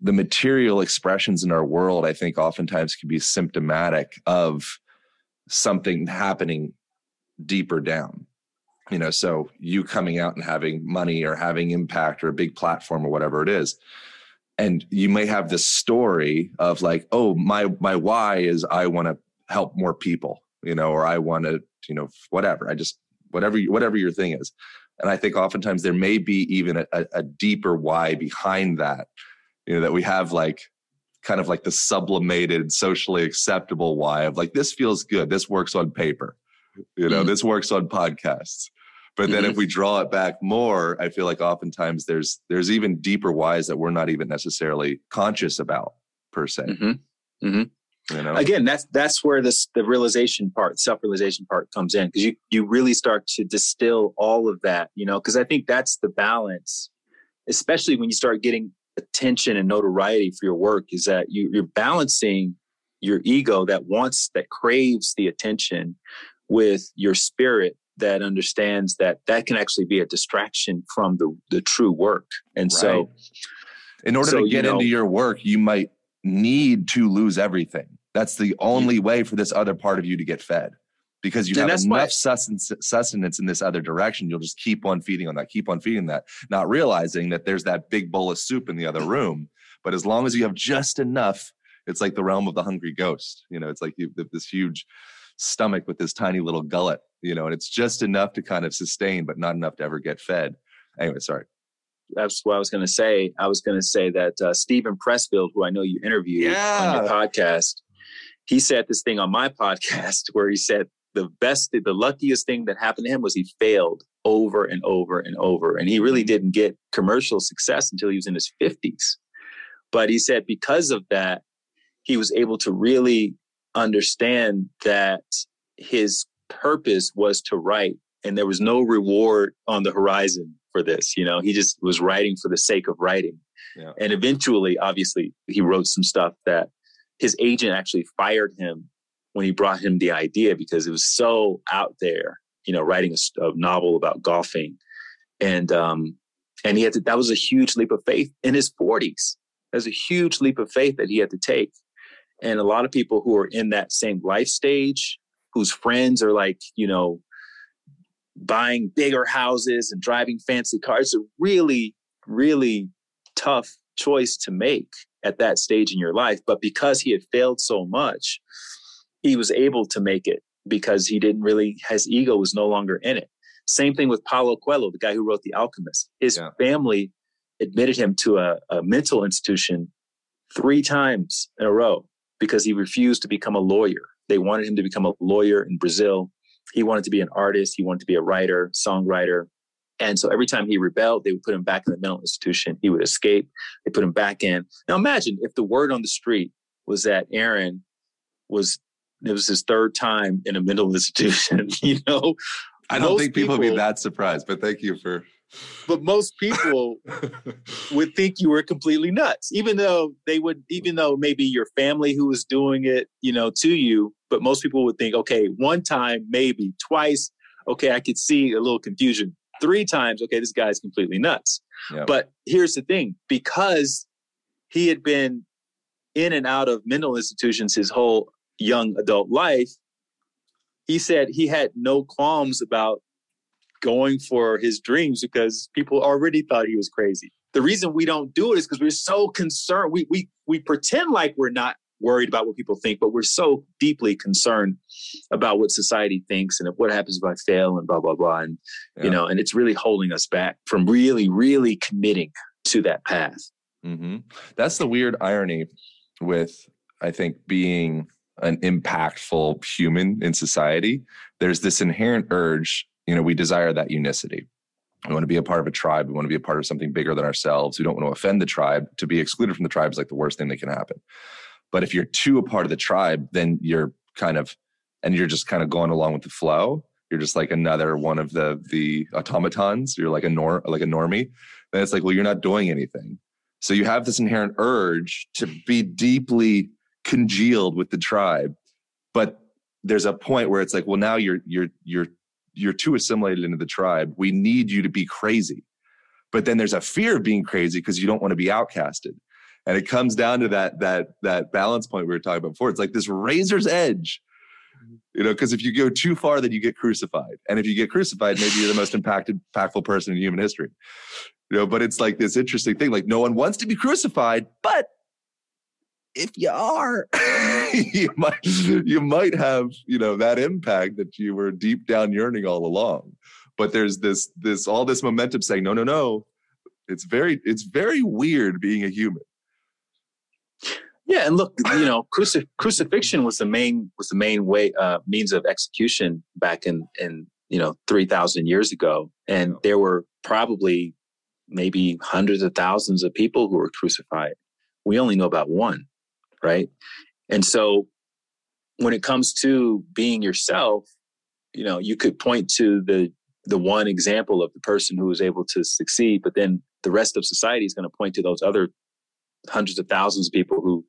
the material expressions in our world i think oftentimes can be symptomatic of something happening deeper down you know so you coming out and having money or having impact or a big platform or whatever it is. And you may have this story of like oh my my why is i want to help more people you know or i want to you know whatever. I just whatever whatever your thing is. And i think oftentimes there may be even a, a deeper why behind that you know that we have like kind of like the sublimated socially acceptable why of like this feels good. This works on paper. You know mm-hmm. this works on podcasts But then mm-hmm. if we draw it back more, I feel like oftentimes there's there's even deeper whys that we're not even necessarily conscious about per se. Mm-hmm. Mm-hmm. You know? Again, that's that's where this the realization part, self realization part comes in because you you really start to distill all of that. You know, because I think that's the balance, especially when you start getting attention and notoriety for your work, is that you, you're balancing your ego that wants that craves the attention with your spirit that understands that that can actually be a distraction from the the true work. And right. so in order so, to get you know, into your work you might need to lose everything. That's the only yeah. way for this other part of you to get fed. Because you and have enough sustenance, sustenance in this other direction you'll just keep on feeding on that keep on feeding that not realizing that there's that big bowl of soup in the other room. But as long as you have just enough it's like the realm of the hungry ghost. You know it's like you, this huge stomach with this tiny little gullet, you know, and it's just enough to kind of sustain, but not enough to ever get fed. Anyway, sorry. That's what I was going to say. I was going to say that uh, Steven Pressfield, who I know you interviewed yeah. on your podcast, he said this thing on my [LAUGHS] podcast where he said the best, the luckiest thing that happened to him was he failed over and over and over. And he really didn't get commercial success until he was in his 50s. But he said because of that, he was able to really understand that his purpose was to write and there was no reward on the horizon for this you know? He just was writing for the sake of writing. Yeah. and eventually obviously he wrote some stuff that his agent actually fired him when he brought him the idea because it was so out there you know writing a, a novel about golfing. And um and he had to that was a huge leap of faith in his 40s that was a huge leap of faith that he had to take. And a lot of people who are in that same life stage, whose friends are like, you know, buying bigger houses and driving fancy cars, a really, really tough choice to make at that stage in your life. But because he had failed so much, he was able to make it because he didn't really, his ego was no longer in it. Same thing with Paulo Coelho, the guy who wrote The Alchemist. His yeah. family admitted him to a, a mental institution three times in a row because he refused to become a lawyer. They wanted him to become a lawyer in Brazil. He wanted to be an artist. He wanted to be a writer, songwriter. And so every time he rebelled, they would put him back in the mental institution. He would escape. They put him back in. Now imagine if the word on the street was that Aaron was, it was his third time in a mental [LAUGHS] institution, [LAUGHS] you know? I don't think people, people would be that surprised, but thank you for but most people [LAUGHS] would think you were completely nuts even though they would even though maybe your family who was doing it you know to you but most people would think okay one time maybe twice okay i could see a little confusion. Three times okay this guy's completely nuts. But here's the thing because he had been in and out of mental institutions his whole young adult life he said he had no qualms about going for his dreams because people already thought he was crazy. The reason we don't do it is because we're so concerned. We we we pretend like we're not worried about what people think, but we're so deeply concerned about what society thinks and what happens if I fail and blah blah blah. And yeah. you know, and it's really holding us back from really, really committing to that path. Mm-hmm. That's the weird irony with I think being an impactful human in society. There's this inherent urge you know, we desire that unicity. We want to be a part of a tribe. We want to be a part of something bigger than ourselves. We don't want to offend the tribe. To be excluded from the tribe is like the worst thing that can happen. But if you're too a part of the tribe, then you're kind of, and you're just kind of going along with the flow. You're just like another one of the the automatons. You're like a nor like a normie. Then it's like, well, you're not doing anything. So you have this inherent urge to be deeply congealed with the tribe, but there's a point where it's like, well, now you're you're you're you're too assimilated into the tribe. We need you to be crazy. But then there's a fear of being crazy because you don't want to be outcasted. And it comes down to that that that balance point we were talking about before. It's like this razor's edge. Mm-hmm. You know, because if you go too far, then you get crucified. And if you get crucified, maybe you're the most impacted, impactful person in human history. You know, but it's like this interesting thing. Like no one wants to be crucified, but if you are, [LAUGHS] you might you might have you know that impact that you were deep down yearning all along. But there's this this all this momentum saying no no no. It's very it's very weird being a human. Yeah, and look, you know, crucif- crucifixion was the main was the main way uh, means of execution back in in you know, 3,000 years ago. And there were probably maybe hundreds of thousands of people who were crucified. We only know about one, right? And so when it comes to being yourself, you know, you could point to the the one example of the person who was able to succeed, but then the rest of society is going to point to those other hundreds of thousands of people who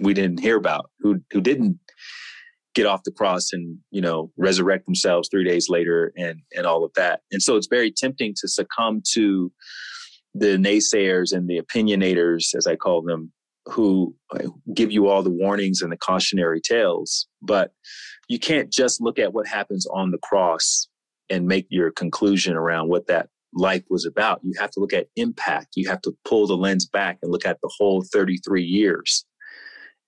we didn't hear about, who who didn't get off the cross and you know resurrect themselves three days later and and all of that. And so it's very tempting to succumb to the naysayers and the opinionators, as I call them, who give you all the warnings and the cautionary tales. But you can't just look at what happens on the cross and make your conclusion around what that life was about. You have to look at impact. You have to pull the lens back and look at the whole 33 years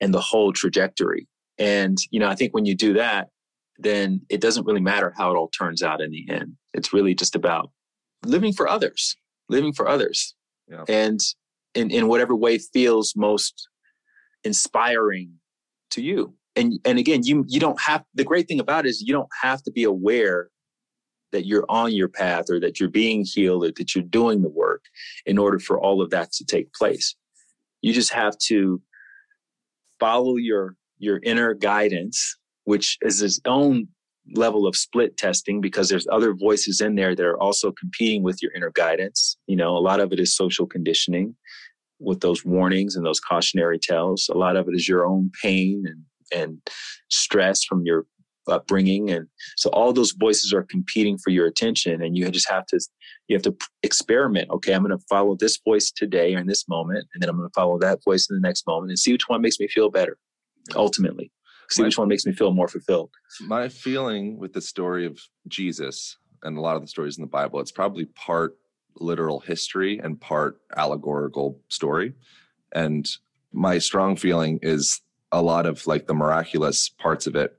and the whole trajectory. And, you know, I think when you do that, then it doesn't really matter how it all turns out in the end. It's really just about living for others, living for others. Yeah. And in, in whatever way feels most inspiring to you. And and again, you you don't have the great thing about it is you don't have to be aware that you're on your path or that you're being healed or that you're doing the work in order for all of that to take place. You just have to follow your your inner guidance, which is its own level of split testing because there's other voices in there that are also competing with your inner guidance. You know, a lot of it is social conditioning with those warnings and those cautionary tales. A lot of it is your own pain and and stress from your upbringing and so all those voices are competing for your attention and you just have to you have to experiment okay i'm going to follow this voice today or in this moment and then i'm going to follow that voice in the next moment and see which one makes me feel better ultimately see which one makes me feel more fulfilled. My feeling with the story of jesus and a lot of the stories in the bible it's probably part literal history and part allegorical story. And my strong feeling is a lot of like the miraculous parts of it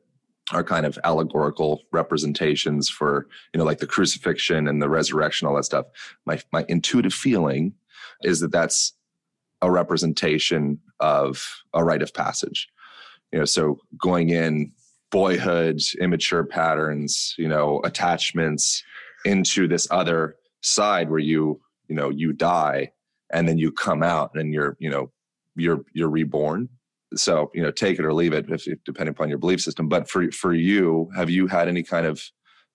are kind of allegorical representations for you know like the crucifixion and the resurrection all that stuff. My my intuitive feeling is that that's a representation of a rite of passage you know so going in boyhood immature patterns you know attachments into this other side where you you know you die and then you come out and you're you know you're you're reborn. So you know take it or leave it if, depending upon your belief system. But for for you have you had any kind of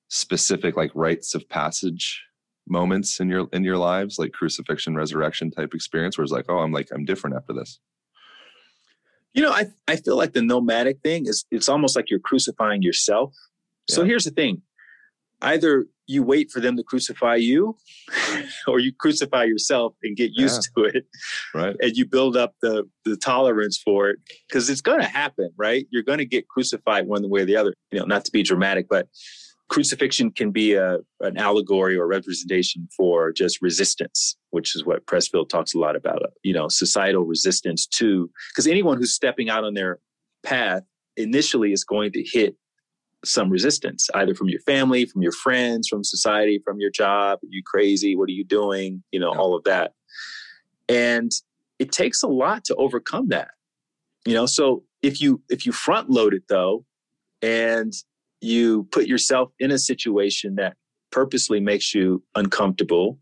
specific like rites of passage moments in your in your lives like crucifixion resurrection type experience where it's like oh i'm like i'm different after this you know i i feel like the nomadic thing is it's almost like you're crucifying yourself. So here's the thing. Either you wait for them to crucify you [LAUGHS] or you crucify yourself and get used yeah. to it right. and you build up the the tolerance for it. Because it's going to happen right? You're going to get crucified one way or the other. You know not to be dramatic but crucifixion can be a an allegory or representation for just resistance which is what pressfield talks a lot about you know societal resistance to because anyone who's stepping out on their path initially is going to hit some resistance, either from your family, from your friends, from society, from your job. Are you crazy? What are you doing? You know, yeah. all of that. And it takes a lot to overcome that. You know, so if you if you front load it though, and you put yourself in a situation that purposely makes you uncomfortable,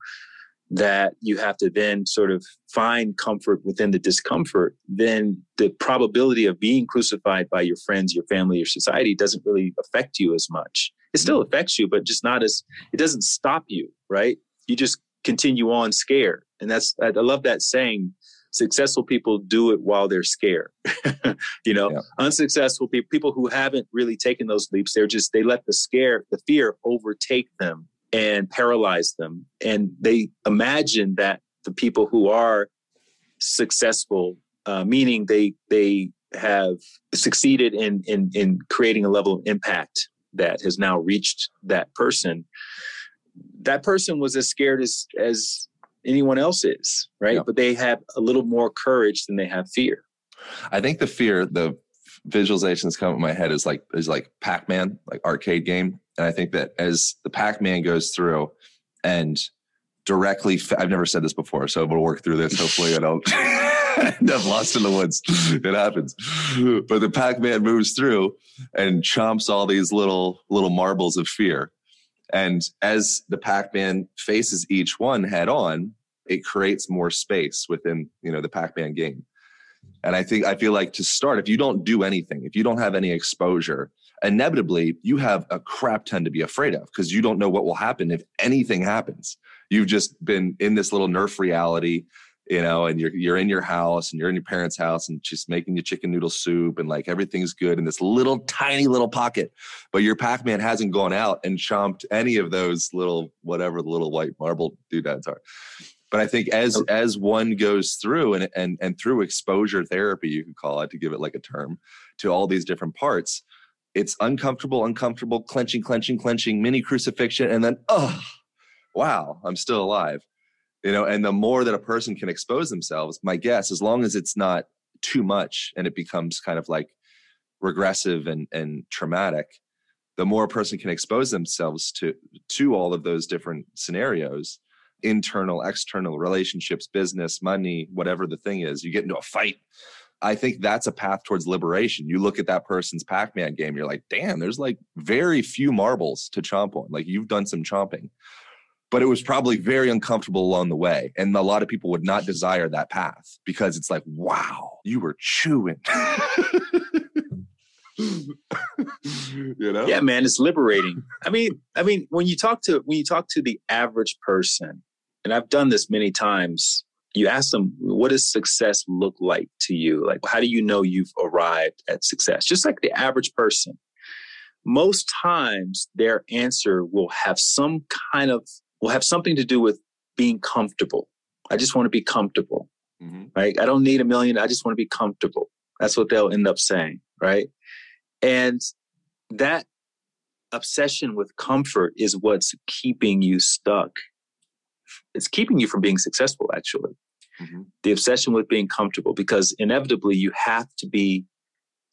that you have to then sort of find comfort within the discomfort, then the probability of being crucified by your friends, your family, your society doesn't really affect you as much. It still mm-hmm. affects you, but just not as, it doesn't stop you, right? You just continue on scared. And that's, I love that saying, successful people do it while they're scared. [LAUGHS] you know, yeah. unsuccessful people, people who haven't really taken those leaps, they're just, they let the scare, the fear overtake them and paralyze them. And they imagine that the people who are successful, uh, meaning they they have succeeded in, in in creating a level of impact that has now reached that person. That person was as scared as as anyone else is, right? Yeah. But they have a little more courage than they have fear. I think the fear, the visualizations come in my head is like is like Pac-Man, like arcade game. And I think that as the Pac-Man goes through and directly, I've never said this before, so we'll work through this. Hopefully, I don't [LAUGHS] end up lost in the woods. It happens. But the Pac-Man moves through and chomps all these little little marbles of fear. And as the Pac-Man faces each one head on, it creates more space within, you know, the Pac-Man game. And I think I feel like to start, if you don't do anything, if you don't have any exposure, inevitably you have a crap ton to be afraid of because you don't know what will happen if anything happens. You've just been in this little nerf reality you know, and you're you're in your house and you're in your parents' house and she's making your chicken noodle soup and like everything's good in this little tiny little pocket. But your Pac-Man hasn't gone out and chomped any of those little whatever the little white marble doodads are. But I think as as one goes through and and and through exposure therapy, you could call it to give it like a term, to all these different parts, it's uncomfortable, uncomfortable, clenching, clenching, clenching, mini crucifixion, and then oh, wow, I'm still alive you know and the more that a person can expose themselves my guess as long as it's not too much and it becomes kind of like regressive and and traumatic the more a person can expose themselves to to all of those different scenarios internal external relationships business money whatever the thing is you get into a fight. I think that's a path towards liberation. You look at that person's pac-man game you're like damn there's like very few marbles to chomp on. Like you've done some chomping but it was probably very uncomfortable along the way. And a lot of people would not desire that path because it's like, wow, you were chewing. [LAUGHS] you know? Yeah, man, it's liberating. I mean, I mean, when you talk to when you talk to the average person, and I've done this many times, you ask them, what does success look like to you? Like, how do you know you've arrived at success? Just like the average person. Most times their answer will have some kind of will have something to do with being comfortable. I just want to be comfortable. Mm-hmm. Right? I don't need a million. I just want to be comfortable. That's what they'll end up saying, right? And that obsession with comfort is what's keeping you stuck. It's keeping you from being successful, actually. Mm-hmm. The obsession with being comfortable, because inevitably you have to be,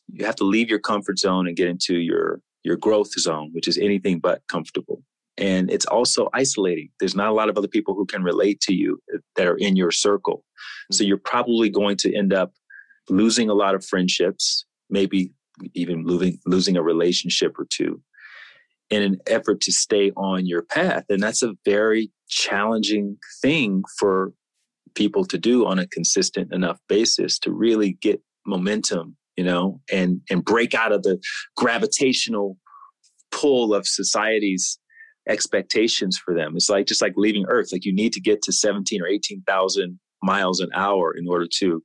you have to leave your comfort zone and get into your your growth zone, which is anything but comfortable and it's also isolating. There's not a lot of other people who can relate to you uh, that are in your circle. So you're probably going to end up losing a lot of friendships maybe even losing losing a relationship or two in an effort to stay on your path. And that's a very challenging thing for people to do on a consistent enough basis to really get momentum you know and and break out of the gravitational pull of society's expectations for them. It's like just like leaving Earth. Like you need to get to 17 or 18,000 miles an hour in order to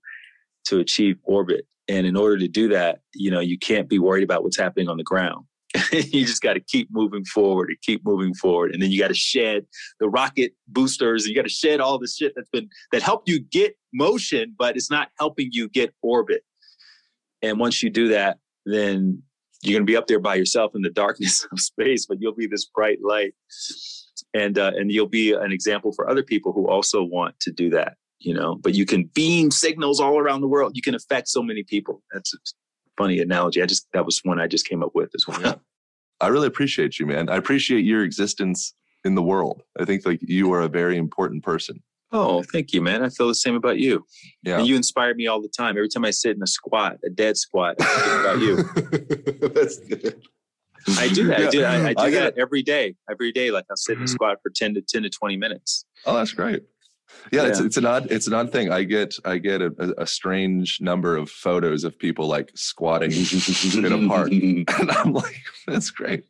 to achieve orbit. And in order to do that, you know, you can't be worried about what's happening on the ground. [LAUGHS] you just got to keep moving forward and keep moving forward. And then you got to shed the rocket boosters and you got to shed all the shit that's been that helped you get motion, but it's not helping you get orbit. And once you do that, then you're going to be up there by yourself in the darkness [LAUGHS] of space, but you'll be this bright light, and uh, and you'll be an example for other people who also want to do that. You know, but you can beam signals all around the world. You can affect so many people. That's a funny analogy. I just that was one I just came up with as well. [LAUGHS] I really appreciate you, man. I appreciate your existence in the world. I think like you are a very important person. Oh, thank you, man. I feel the same about you. Yeah. And you inspire me all the time. Every time I sit in a squat, a dead squat, I think about you. [LAUGHS] That's good. I do that. Yeah. I do, I, I [LAUGHS] do I that every day. Every day, like I'll sit in a mm-hmm. squat for ten to ten to twenty minutes. Oh, that's great. Yeah, yeah, It's, it's an odd it's an odd thing. I get I get a, a strange number of photos of people like squatting [LAUGHS] in a park, and I'm like, that's great.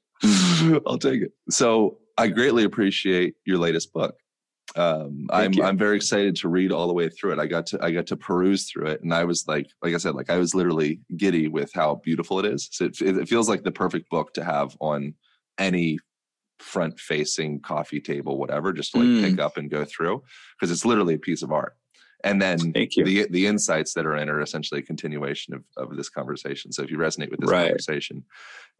I'll take it. So I greatly appreciate your latest book um, I'm you. I'm very excited to read all the way through it. I got to I got to peruse through it, and I was like, like I said, like I was literally giddy with how beautiful it is. So it, it feels like the perfect book to have on any front facing coffee table, whatever, just to like mm. pick up and go through because it's literally a piece of art. And then the the insights that are in are essentially a continuation of, of this conversation. So if you resonate with this right. conversation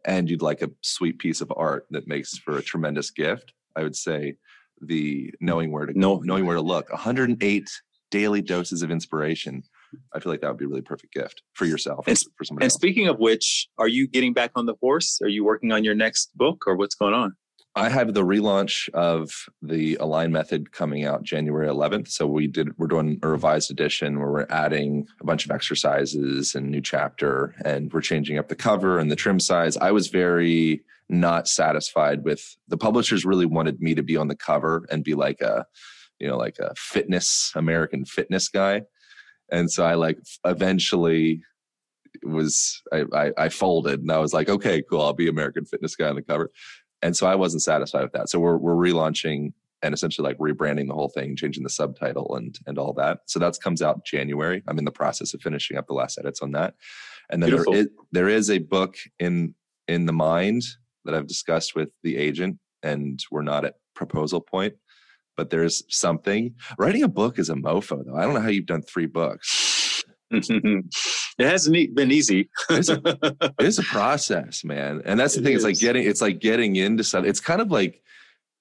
and you'd like a sweet piece of art that makes for a tremendous gift, I would say the knowing where to know, knowing where to look. 108 daily doses of inspiration. I feel like that would be a really perfect gift for yourself and, for somebody. And else. speaking of which, are you getting back on the horse? Are you working on your next book, or what's going on? I have the relaunch of the Align Method coming out January 11th. So we did we're doing a revised edition where we're adding a bunch of exercises and new chapter, and we're changing up the cover and the trim size. I was very not satisfied with the publishers really wanted me to be on the cover and be like a you know like a fitness american fitness guy. And so i like eventually was I, I, I folded and i was like okay cool i'll be american fitness guy on the cover. And so i wasn't satisfied with that. So we're, we're relaunching and essentially like rebranding the whole thing changing the subtitle and and all that. So that comes out january. I'm in the process of finishing up the last edits on that. And then there is, there is a book in in the mind that I've discussed with the agent, and we're not at proposal point. But there's something. Writing a book is a mofo, though. I don't know how you've done three books. [LAUGHS] it hasn't been easy. it's, a, [LAUGHS] it's a process, man. And that's the it thing. Is. It's like getting. It's like getting into something. It's kind of like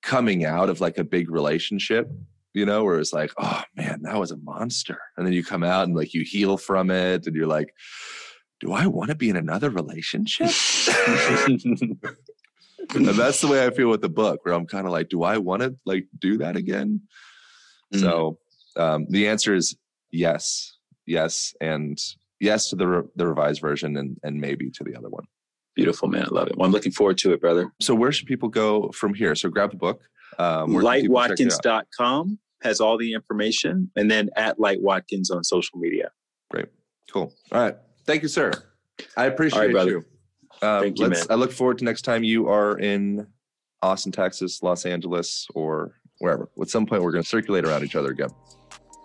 coming out of like a big relationship you know, where it's like, oh man, that was a monster. And then you come out and like you heal from it and you're like, do I want to be in another relationship? [LAUGHS] and that's the way I feel with the book, where I'm kind of like, do I want to like do that again? Mm-hmm. So um, the answer is yes, yes, and yes to the re- the revised version, and and maybe to the other one. Beautiful, man. I love it. Well, I'm looking forward to it, brother. So where should people go from here? So grab the book. Um, Lightwatkins.com has all the information, and then at Light Watkins on social media. Great. Cool. All right. Thank you, sir. I appreciate right, you. Um, Thank you, man. I look forward to next time you are in Austin, Texas, Los Angeles, or wherever. At some point, we're going to circulate around each other again.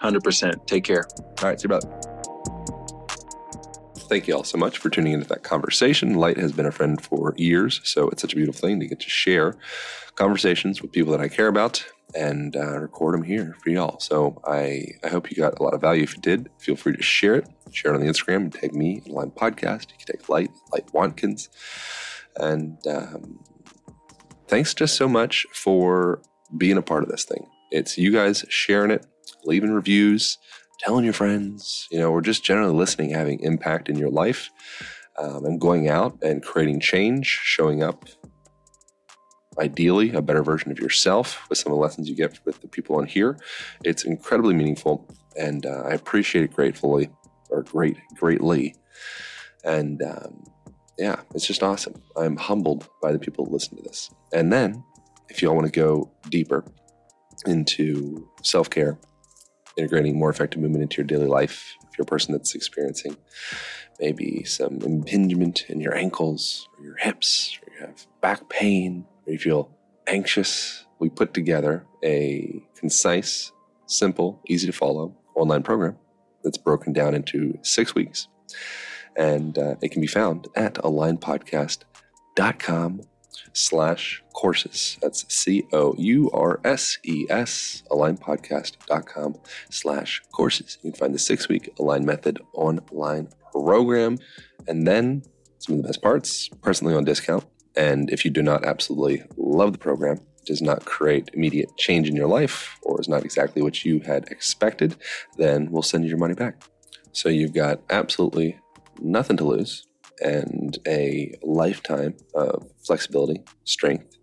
100%. Take care. All right. See you, brother. Thank you all so much for tuning into that conversation. Light has been a friend for years, so it's such a beautiful thing to get to share conversations with people that I care about and uh, record them here for y'all. So I, I hope you got a lot of value. If you did, feel free to share it. Share it on the Instagram and tag me Align Podcast. You can take Light, Light Watkins. And um, thanks just so much for being a part of this thing. It's you guys sharing it, leaving reviews, telling your friends. You know, we're just generally listening, having impact in your life, um, and going out and creating change, showing up ideally a better version of yourself with some of the lessons you get with the people on here. It's incredibly meaningful, and uh, I appreciate it gratefully or great greatly. And um, yeah, it's just awesome. I'm humbled by the people who listen to this. And then, if you all want to go deeper into self care, integrating more effective movement into your daily life, if you're a person that's experiencing maybe some impingement in your ankles or your hips, or you have back pain, or you feel anxious, we put together a concise, simple, easy to follow online program that's broken down into six weeks. And uh, it can be found at alignpodcast.com slash courses. That's C O U R S E S, alignpodcast.com slash courses. You can find the six week Align Method online program. And then some of the best parts, personally on discount and if you do not absolutely love the program, does not create immediate change in your life, or is not exactly what you had expected, then we'll send you your money back. So you've got absolutely nothing to lose and a lifetime of flexibility, strength,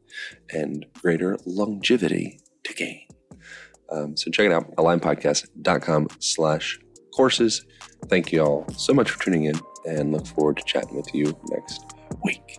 and greater longevity to gain. Um, so check it out, alignpodcast.com slash courses. Thank you all so much for tuning in and look forward to chatting with you next week.